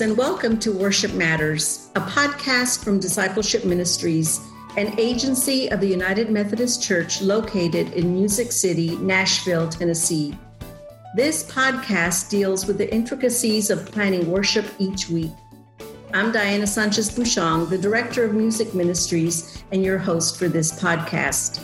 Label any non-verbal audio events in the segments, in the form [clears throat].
And welcome to Worship Matters, a podcast from Discipleship Ministries, an agency of the United Methodist Church located in Music City, Nashville, Tennessee. This podcast deals with the intricacies of planning worship each week. I'm Diana Sanchez Bushong, the Director of Music Ministries, and your host for this podcast.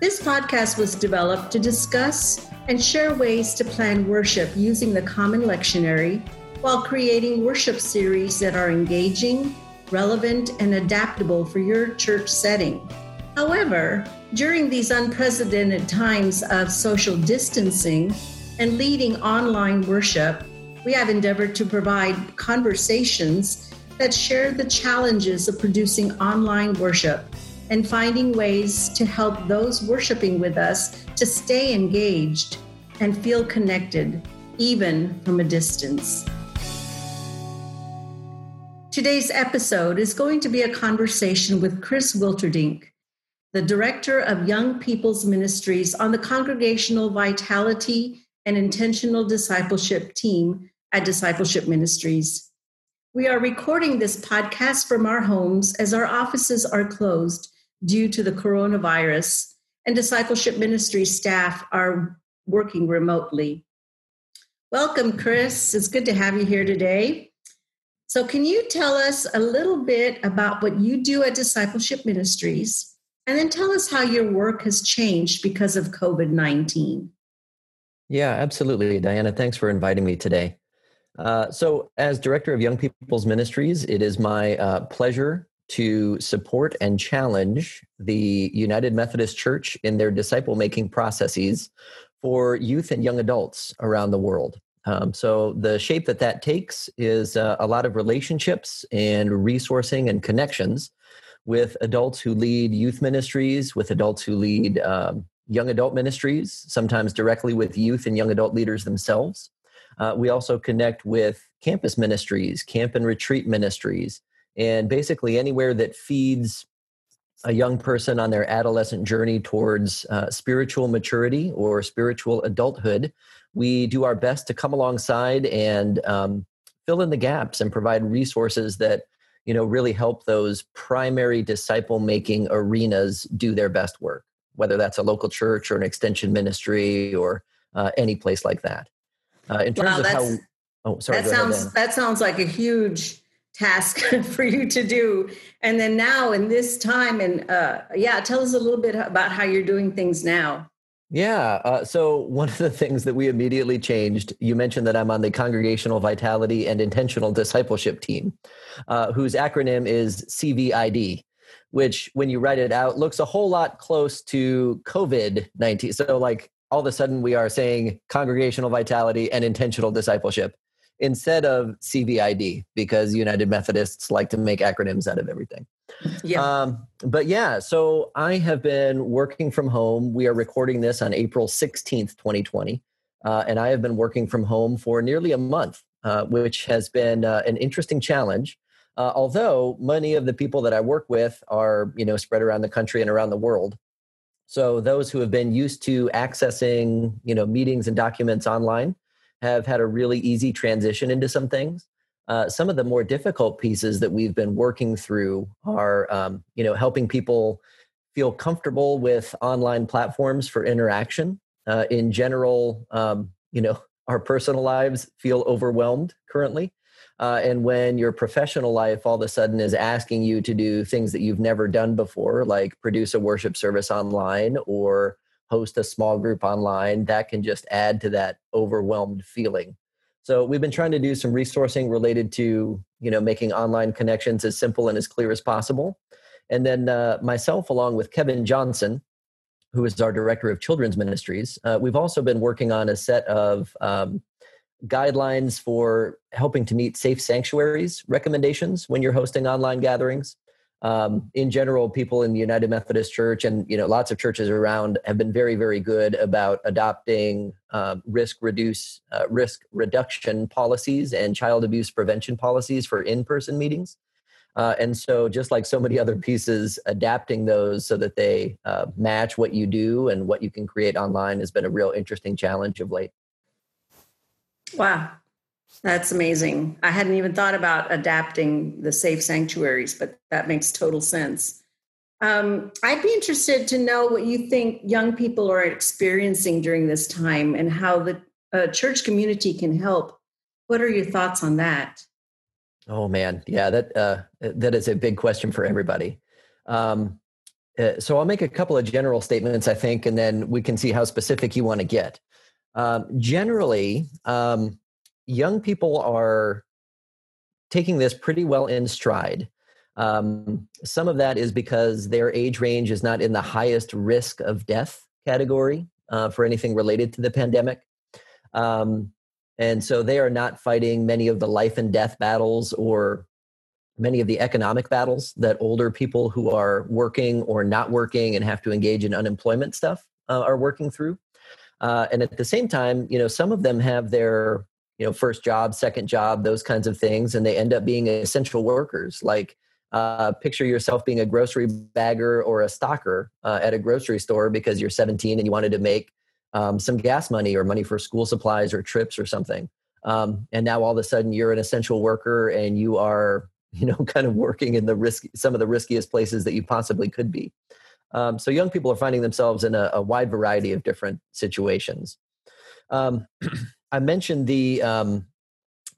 This podcast was developed to discuss and share ways to plan worship using the Common Lectionary while creating worship series that are engaging, relevant, and adaptable for your church setting. However, during these unprecedented times of social distancing and leading online worship, we have endeavored to provide conversations that share the challenges of producing online worship and finding ways to help those worshiping with us to stay engaged and feel connected, even from a distance. Today's episode is going to be a conversation with Chris Wilterdink, the Director of Young People's Ministries on the Congregational Vitality and Intentional Discipleship team at Discipleship Ministries. We are recording this podcast from our homes as our offices are closed due to the coronavirus, and Discipleship Ministry staff are working remotely. Welcome, Chris. It's good to have you here today. So, can you tell us a little bit about what you do at Discipleship Ministries and then tell us how your work has changed because of COVID 19? Yeah, absolutely. Diana, thanks for inviting me today. Uh, so, as Director of Young People's Ministries, it is my uh, pleasure to support and challenge the United Methodist Church in their disciple making processes for youth and young adults around the world. Um, so the shape that that takes is uh, a lot of relationships and resourcing and connections with adults who lead youth ministries, with adults who lead um, young adult ministries, sometimes directly with youth and young adult leaders themselves. Uh, we also connect with campus ministries, camp and retreat ministries, and basically anywhere that feeds a young person on their adolescent journey towards uh, spiritual maturity or spiritual adulthood we do our best to come alongside and um, fill in the gaps and provide resources that you know really help those primary disciple making arenas do their best work whether that's a local church or an extension ministry or uh, any place like that. Uh, in terms wow, of how oh sorry that sounds that sounds like a huge task [laughs] for you to do. And then now in this time and uh, yeah tell us a little bit about how you're doing things now yeah. Uh, so, one of the things that we immediately changed, you mentioned that I'm on the Congregational Vitality and Intentional Discipleship team, uh, whose acronym is CVID, which, when you write it out, looks a whole lot close to COVID 19. So, like, all of a sudden, we are saying Congregational Vitality and Intentional Discipleship instead of CVID because United Methodists like to make acronyms out of everything. Yeah. Um, but yeah, so I have been working from home. We are recording this on April 16th, 2020. Uh, and I have been working from home for nearly a month, uh, which has been uh, an interesting challenge. Uh, although many of the people that I work with are, you know, spread around the country and around the world. So those who have been used to accessing, you know, meetings and documents online have had a really easy transition into some things. Uh, some of the more difficult pieces that we've been working through are, um, you know, helping people feel comfortable with online platforms for interaction. Uh, in general, um, you know, [laughs] our personal lives feel overwhelmed currently. Uh, and when your professional life all of a sudden is asking you to do things that you've never done before, like produce a worship service online or host a small group online, that can just add to that overwhelmed feeling. So we've been trying to do some resourcing related to you know making online connections as simple and as clear as possible. And then uh, myself, along with Kevin Johnson, who is our director of children's ministries, uh, we've also been working on a set of um, guidelines for helping to meet safe sanctuaries recommendations when you're hosting online gatherings um, in general, people in the United Methodist Church and you know lots of churches around have been very, very good about adopting um, risk reduce uh, risk reduction policies and child abuse prevention policies for in-person meetings. Uh, and so, just like so many other pieces, adapting those so that they uh, match what you do and what you can create online has been a real interesting challenge of late. Wow, That's amazing. I hadn't even thought about adapting the safe sanctuaries, but that makes total sense. Um, I'd be interested to know what you think young people are experiencing during this time and how the uh, church community can help. What are your thoughts on that? Oh man, yeah, that uh, that is a big question for everybody. Um, uh, so I'll make a couple of general statements, I think, and then we can see how specific you want to get. Um, generally, um, young people are taking this pretty well in stride. Um, some of that is because their age range is not in the highest risk of death category uh, for anything related to the pandemic. Um, and so they are not fighting many of the life and death battles or many of the economic battles that older people who are working or not working and have to engage in unemployment stuff uh, are working through. Uh, and at the same time, you know, some of them have their you know first job, second job, those kinds of things, and they end up being essential workers. Like uh, picture yourself being a grocery bagger or a stocker uh, at a grocery store because you're 17 and you wanted to make um, some gas money or money for school supplies or trips or something. Um, and now all of a sudden you're an essential worker and you are, [laughs] you know, kind of working in the risk, some of the riskiest places that you possibly could be. Um, so young people are finding themselves in a, a wide variety of different situations. Um, [clears throat] I mentioned the um,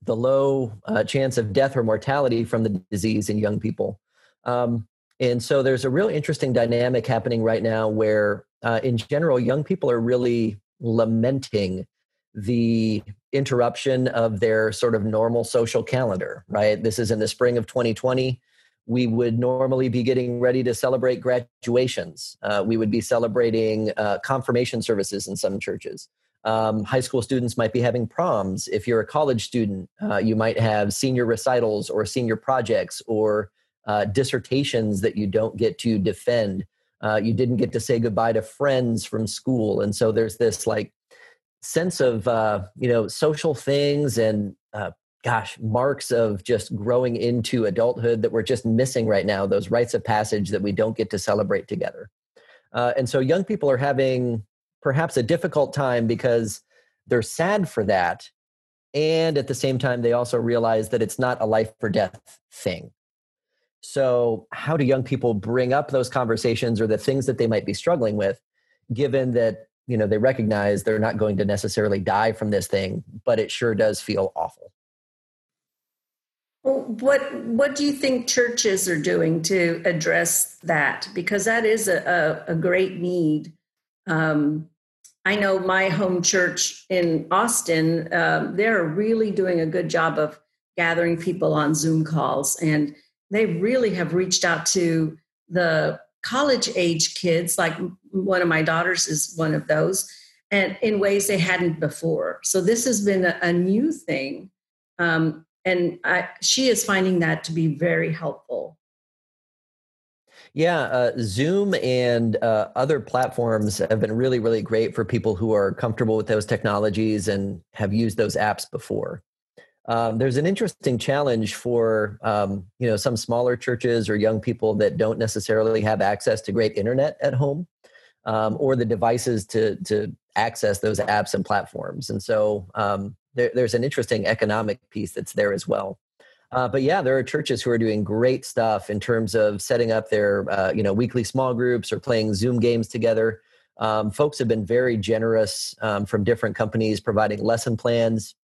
the low uh, chance of death or mortality from the disease in young people. Um, and so there's a real interesting dynamic happening right now where, uh, in general, young people are really lamenting the interruption of their sort of normal social calendar, right? This is in the spring of 2020. We would normally be getting ready to celebrate graduations. Uh, we would be celebrating uh, confirmation services in some churches. Um, high school students might be having proms. If you're a college student, uh, you might have senior recitals or senior projects or uh, dissertations that you don't get to defend. Uh, you didn't get to say goodbye to friends from school, and so there's this like sense of uh, you know social things and uh, gosh marks of just growing into adulthood that we're just missing right now. Those rites of passage that we don't get to celebrate together, uh, and so young people are having perhaps a difficult time because they're sad for that and at the same time they also realize that it's not a life or death thing. So how do young people bring up those conversations or the things that they might be struggling with given that you know they recognize they're not going to necessarily die from this thing but it sure does feel awful? Well, what what do you think churches are doing to address that? Because that is a, a, a great need um, I know my home church in Austin, um, they're really doing a good job of gathering people on Zoom calls. And they really have reached out to the college age kids, like one of my daughters is one of those, and in ways they hadn't before. So this has been a, a new thing. Um, and I, she is finding that to be very helpful. Yeah, uh, Zoom and uh, other platforms have been really, really great for people who are comfortable with those technologies and have used those apps before. Um, there's an interesting challenge for um, you know some smaller churches or young people that don't necessarily have access to great internet at home um, or the devices to to access those apps and platforms. And so um, there, there's an interesting economic piece that's there as well. Uh, but yeah, there are churches who are doing great stuff in terms of setting up their uh, you know weekly small groups or playing Zoom games together. Um, folks have been very generous um, from different companies providing lesson plans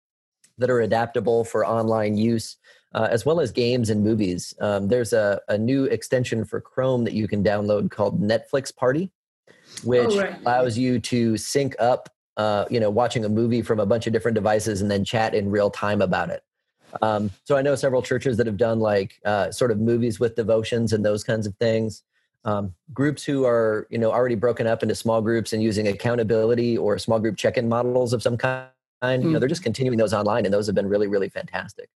that are adaptable for online use, uh, as well as games and movies. Um, there's a, a, new extension for Chrome that you can download called Netflix Party, which oh, right. allows you to sync up, uh, you know, watching a movie from a bunch of different devices and then chat in real time about it. Um, so I know several churches that have done like uh, sort of movies with devotions and those kinds of things. Um, groups who are you know already broken up into small groups and using accountability or small group check-in models of some kind. Mm-hmm. You know, hmm. they're just continuing those online, and those have been really really fantastic.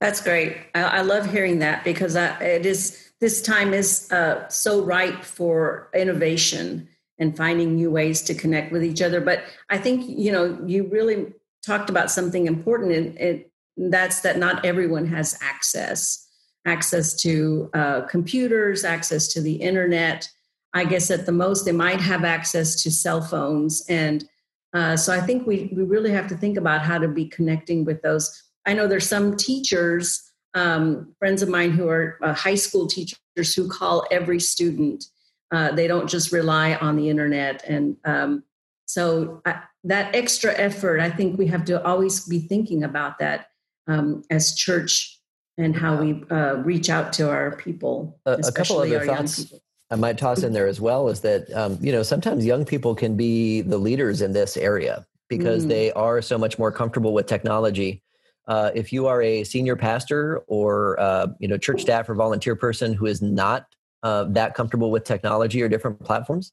That's great. I, I love hearing that because I, it is this time is uh, so ripe for innovation and finding new ways to connect with each other. But I think you know you really talked about something important in that's that not everyone has access access to uh, computers access to the internet i guess at the most they might have access to cell phones and Uh, so I think we we really have to think about how to be connecting with those. I know there's some teachers, um, friends of mine who are uh, high school teachers who call every student. Uh, they don't just rely on the internet, and um, so I, that extra effort, I think we have to always be thinking about that um, as church and how we uh, reach out to our people. A, a couple other thoughts I might toss in there as well is that um, you know sometimes young people can be the leaders in this area because mm. they are so much more comfortable with technology. Uh, if you are a senior pastor or uh, you know church staff or volunteer person who is not uh, that comfortable with technology or different platforms,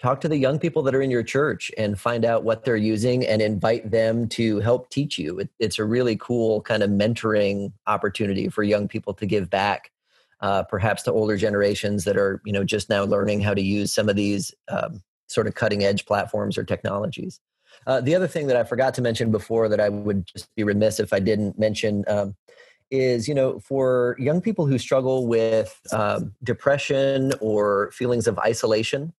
talk to the young people that are in your church and find out what they're using and invite them to help teach you. It, it's a really cool kind of mentoring opportunity for young people to give back, uh, perhaps to older generations that are you know just now learning how to use some of these um, sort of cutting edge platforms or technologies. Uh, the other thing that I forgot to mention before that I would just be remiss if I didn't mention um, is you know for young people who struggle with um, depression or feelings of isolation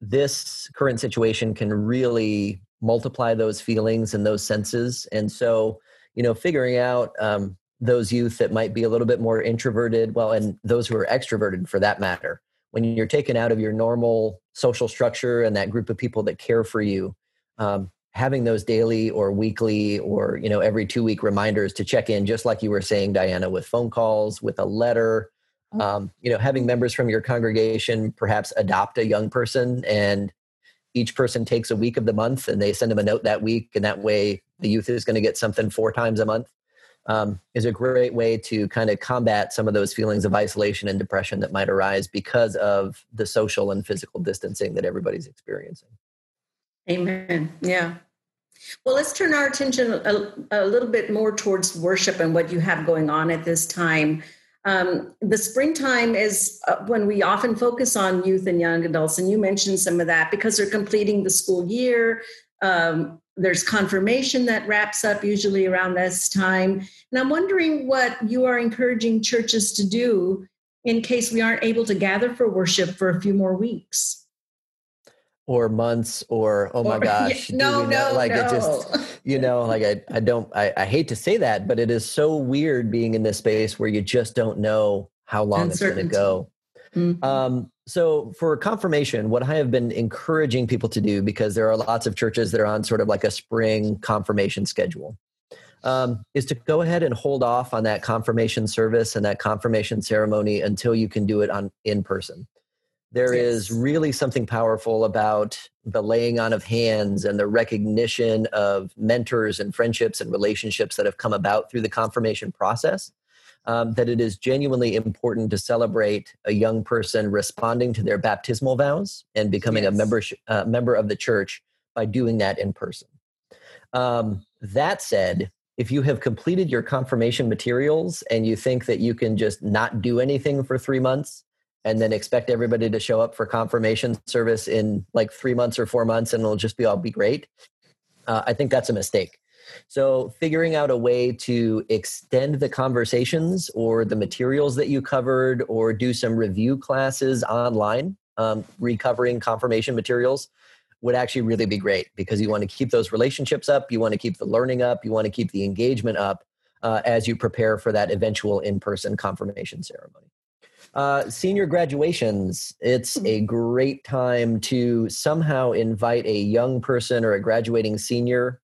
this current situation can really multiply those feelings and those senses. And so, you know, figuring out um, those youth that might be a little bit more introverted, well, and those who are extroverted for that matter, when you're taken out of your normal social structure and that group of people that care for you, um, having those daily or weekly or you know every two week reminders to check in, just like you were saying, Diana, with phone calls, with a letter, um, you know having members from your congregation perhaps adopt a young person and each person takes a week of the month and they send them a note that week and that way the youth is going to get something four times a month um, is a great way to kind of combat some of those feelings of isolation and depression that might arise because of the social and physical distancing that everybody's experiencing. Amen. Yeah. Well, let's turn our attention a, a, little bit more towards worship and what you have going on at this time. Um, the springtime is uh, when we often focus on youth and young adults, and you mentioned some of that because they're completing the school year. Um, there's confirmation that wraps up usually around this time. And I'm wondering what you are encouraging churches to do in case we aren't able to gather for worship for a few more weeks or months or oh my [laughs] gosh no no like no. it just [laughs] you know like i, I don't I, I hate to say that but it is so weird being in this space where you just don't know how long it's going to go mm-hmm. um, so for confirmation what i have been encouraging people to do because there are lots of churches that are on sort of like a spring confirmation schedule um, is to go ahead and hold off on that confirmation service and that confirmation ceremony until you can do it on in person there yes. is really something powerful about the laying on of hands and the recognition of mentors and friendships and relationships that have come about through the confirmation process. Um, that it is genuinely important to celebrate a young person responding to their baptismal vows and becoming yes. a member, uh, member of the church by doing that in person. Um, that said, if you have completed your confirmation materials and you think that you can just not do anything for three months, and then expect everybody to show up for confirmation service in like three months or four months and it'll just be all be great. Uh, i think that's a mistake. So figuring out a way to extend the conversations or the materials that you covered or do some review classes online um, recovering confirmation materials would actually really be great because you want to keep those relationships up you want to keep the learning up you want to keep the engagement up uh, as you prepare for that eventual in-person confirmation ceremony uh, senior graduations, it's a mm-hmm. great time to somehow invite a young person or a graduating senior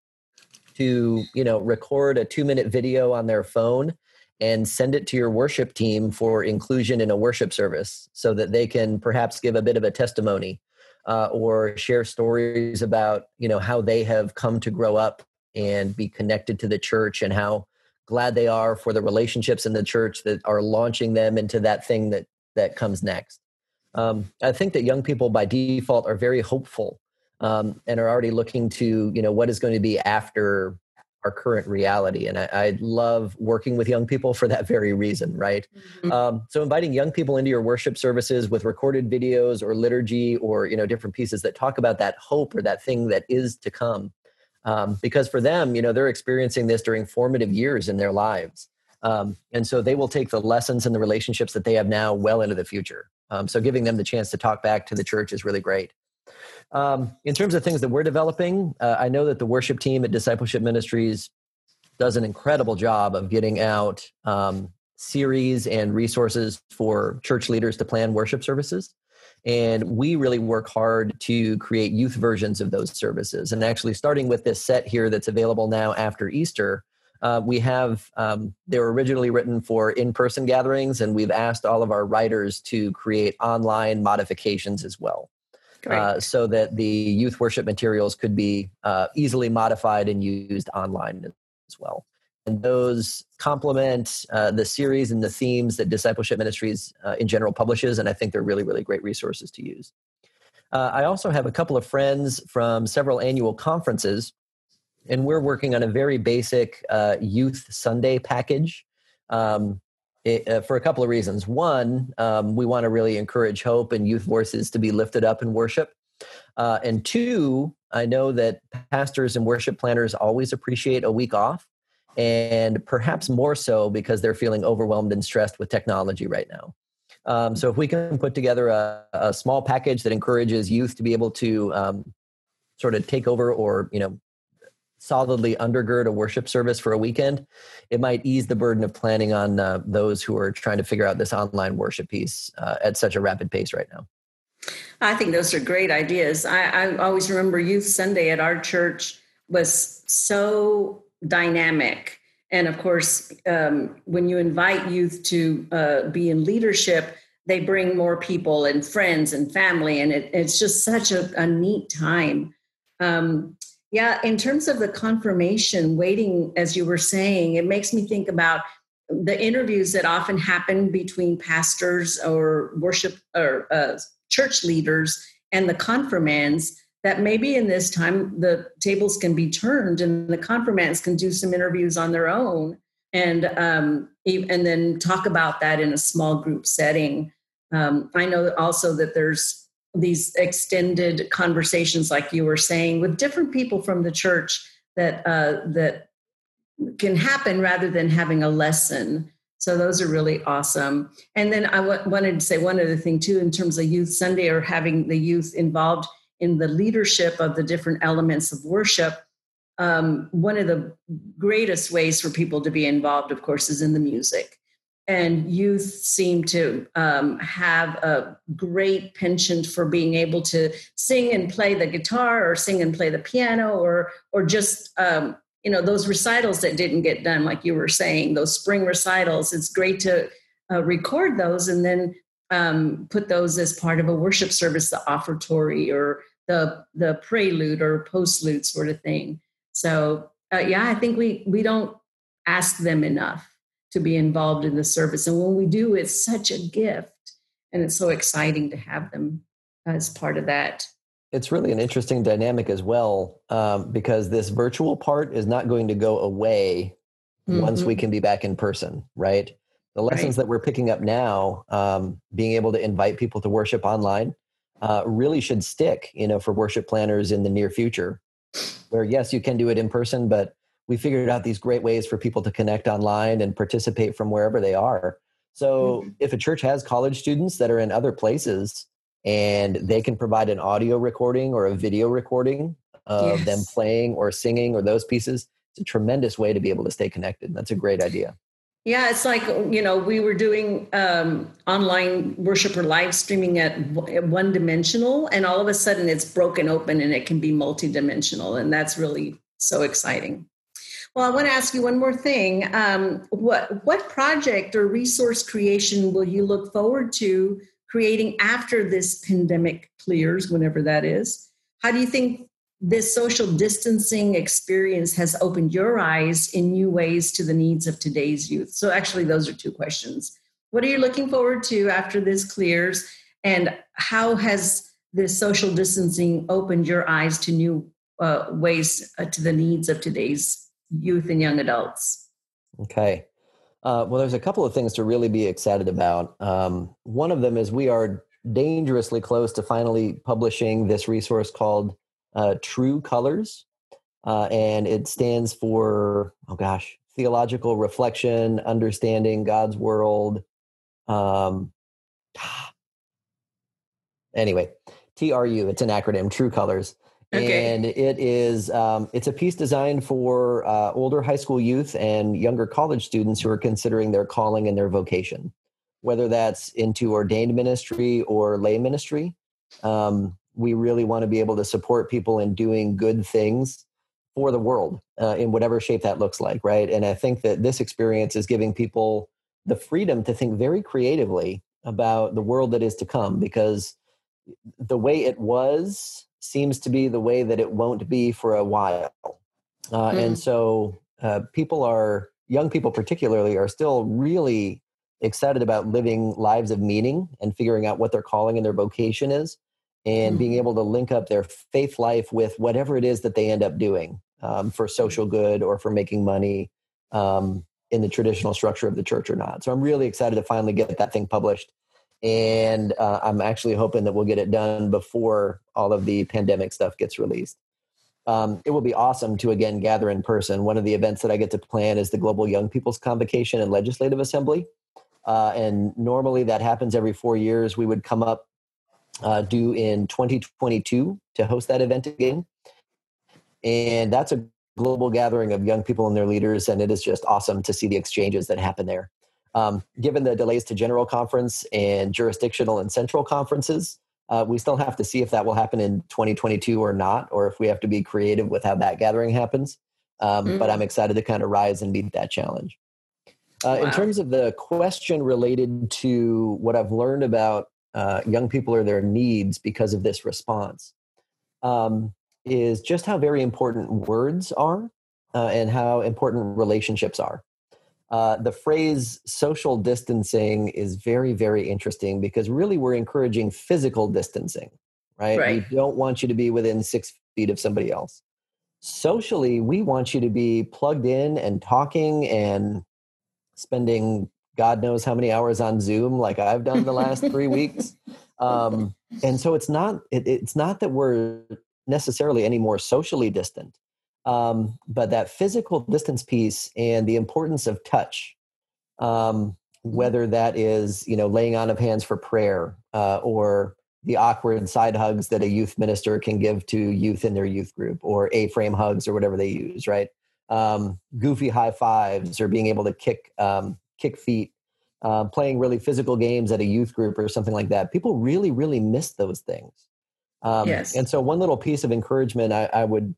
to, you know, record a two minute video on their phone and send it to your worship team for inclusion in a worship service so that they can perhaps give a bit of a testimony uh, or share stories about, you know, how they have come to grow up and be connected to the church and how glad they are for the relationships in the church that are launching them into that thing that that comes next. Um, I think that young people by default are very hopeful um, and are already looking to you know what is going to be after our current reality. And I, I love working with young people for that very reason, right? Mm-hmm. Um, so inviting young people into your worship services with recorded videos or liturgy or you know different pieces that talk about that hope or that thing that is to come um, because for them, you know, they're experiencing this during formative years in their lives. Um, and so they will take the lessons and the relationships that they have now well into the future. Um, so giving them the chance to talk back to the church is really great. Um, in terms of things that we're developing, uh, I know that the worship team at Discipleship Ministries does an incredible job of getting out um, series and resources for church leaders to plan worship services. And we really work hard to create youth versions of those services. And actually, starting with this set here that's available now after Easter, uh, we have um, they were originally written for in-person gatherings, and we've asked all of our writers to create online modifications as well, uh, so that the youth worship materials could be uh, easily modified and used online as well and those complement uh, the series and the themes that discipleship ministries uh, in general publishes and i think they're really really great resources to use. Uh, i also have a couple of friends from several annual conferences and we're working on a very basic uh, youth sunday package um, it, uh, for a couple of reasons. One um, we want to really encourage hope and youth voices to be lifted up in worship. Uh, and two i know that pastors and worship planners always appreciate a week off and perhaps more so because they're feeling overwhelmed and stressed with technology right now. Um, so if we can put together a, a, small package that encourages youth to be able to um, sort of take over or you know solidly undergird a worship service for a weekend, it might ease the burden of planning on uh, those who are trying to figure out this online worship piece uh, at such a rapid pace right now. I think those are great ideas. I, I always remember Youth Sunday at our church was so dynamic. And of course, um, when you invite youth to uh, be in leadership, they bring more people and friends and family, and it, it's just such a, a neat time. Um, yeah, in terms of the confirmation, waiting, as you were saying, it makes me think about the interviews that often happen between pastors or worship or uh, church leaders and the confirmands that maybe in this time the tables can be turned and the confirmands can do some interviews on their own and um, and then talk about that in a small group setting. Um, I know also that there's these extended conversations, like you were saying, with different people from the church that uh, that can happen rather than having a lesson. So those are really awesome. And then I w- wanted to say one other thing too, in terms of Youth Sunday or having the youth involved in the leadership of the different elements of worship, um, one of the greatest ways for people to be involved, of course, is in the music. And youth seem to um, have a great penchant for being able to sing and play the guitar, or sing and play the piano, or or just um, you know those recitals that didn't get done, like you were saying, those spring recitals. It's great to uh, record those and then um, put those as part of a worship service, the offertory or the the prelude or postlude sort of thing. So uh, yeah, I think we we don't ask them enough to be involved in the service, and when we do, it's such a gift, and it's so exciting to have them as part of that. It's really an interesting dynamic as well, um, because this virtual part is not going to go away mm-hmm. once we mm-hmm. can be back in person, right? The lessons right. that we're picking up now, um, being able to invite people to worship online, uh, really should stick, you know, for worship planners in the near future. Where yes, you can do it in person, but we figured out these great ways for people to connect online and participate from wherever they are. So mm-hmm. if a church has college students that are in other places and they can provide an audio recording or a video recording of yes. them playing or singing or those pieces, it's a tremendous way to be able to stay connected. That's a great idea. Yeah, it's like you know we were doing um, online worship or live streaming at, one dimensional, and all of a sudden it's broken open and it can be multidimensional, and that's really so exciting. Well, I want to ask you one more thing. Um, what what project or resource creation will you look forward to creating after this pandemic clears, whenever that is? How do you think this social distancing experience has opened your eyes in new ways to the needs of today's youth? So, actually, those are two questions. What are you looking forward to after this clears? And how has this social distancing opened your eyes to new uh, ways uh, to the needs of today's youth and young adults? Okay. Uh, well, there's a couple of things to really be excited about. Um, one of them is we are dangerously close to finally publishing this resource called uh, True Colors, uh, and it stands for oh gosh, theological reflection, understanding God's world. Um, [sighs] anyway, TRU. It's an acronym, True Colors. Okay. And it is um, it's a piece designed for uh, older high school youth and younger college students who are considering their calling and their vocation, whether that's into ordained ministry or lay ministry. Um, we really want to be able to support people in doing good things for the world uh, in whatever shape that looks like, right? And I think that this experience is giving people the freedom to think very creatively about the world that is to come because the way it was seems to be the way that it won't be for a while. Uh, mm. And so uh, people are, young people particularly, are still really excited about living lives of meaning and figuring out what their calling and their vocation is and mm. being able to link up their faith life with whatever it is that they end up doing um, for social good or for making money um, in the traditional structure of the church or not. So I'm really excited to finally get that thing published and uh, I'm actually hoping that we'll get it done before all of the pandemic stuff gets released. Um, it will be awesome to again gather in person. One of the events that I get to plan is the Global Young People's Convocation and Legislative Assembly, uh, and normally that happens every four years. We would come up uh, due in 2022 to host that event again, and that's a global gathering of young people and their leaders, and it is just awesome to see the exchanges that happen there. Um, given the delays to general conference and jurisdictional and central conferences, uh, we still have to see if that will happen in 2022 or not, or if we have to be creative with how that gathering happens. Um, mm-hmm. But I'm excited to kind of rise and meet that challenge. Uh, wow. In terms of the question related to what I've learned about uh, young people or their needs because of this response, um, is just how very important words are uh, and how important relationships are. Uh, the phrase social distancing is very, very interesting because really we're encouraging physical distancing, right? right? We don't want you to be within six feet of somebody else. Socially, we want you to be plugged in and talking and spending God knows how many hours on Zoom, like I've done the last three weeks. [laughs] Um, and so it's not it, it's not that we're necessarily any more socially distant um, but that physical distance piece and the importance of touch, um, mm-hmm. whether that is you know laying on of hands for prayer uh, or the awkward side hugs that a youth minister can give to youth in their youth group or A-frame hugs or whatever they use, right? Um, goofy high fives or being able to kick um, kick feet, uh, playing really physical games at a youth group or something like that. People really, really miss those things. Um, yes. And so, one little piece of encouragement I, I would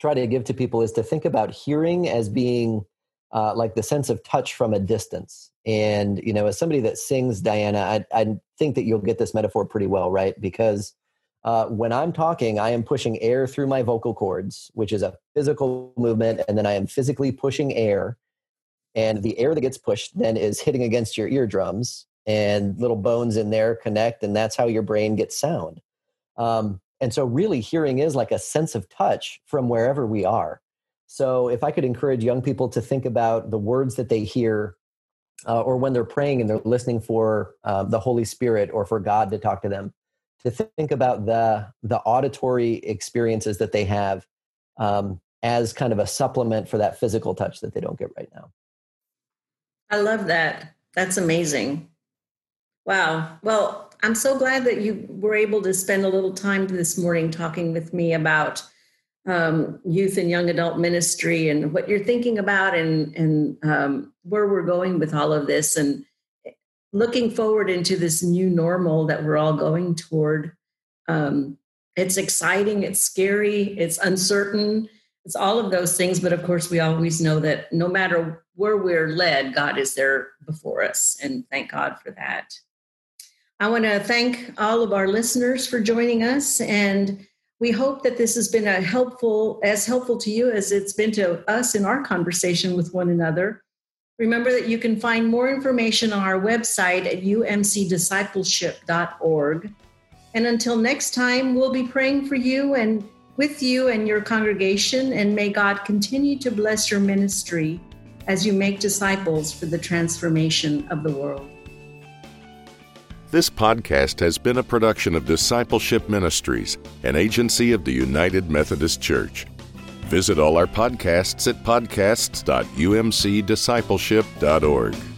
try to give to people is to think about hearing as being uh, like the sense of touch from a distance. And you know, as somebody that sings, Diana, I, I think that you'll get this metaphor pretty well, right? Because uh, when I'm talking, I am pushing air through my vocal cords, which is a physical movement, and then I am physically pushing air. And the air that gets pushed then is hitting against your eardrums, and little bones in there connect, and that's how your brain gets sound. Um, and so, really, hearing is like a sense of touch from wherever we are. So, if I could encourage young people to think about the words that they hear, uh, or when they're praying and they're listening for uh, the Holy Spirit or for God to talk to them, to think about the the auditory experiences that they have um, as kind of a supplement for that physical touch that they don't get right now. I love that. That's amazing. Wow. Well, I'm so glad that you were able to spend a little time this morning talking with me about um, youth and young adult ministry and what you're thinking about and and um, where we're going with all of this and looking forward into this new normal that we're all going toward. Um, it's exciting, it's scary, it's uncertain, it's all of those things. But of course, we always know that no matter where we're led, God is there before us, and thank God for that. I want to thank all of our listeners for joining us and we hope that this has been a helpful as helpful to you as it's been to us in our conversation with one another. Remember that you can find more information on our website at umcdiscipleship.org. And until next time, we'll be praying for you and with you and your congregation, and may God continue to bless your ministry as you make disciples for the transformation of the world. This podcast has been a production of Discipleship Ministries, an agency of the United Methodist Church. Visit all our podcasts at podcasts.umcdiscipleship.org.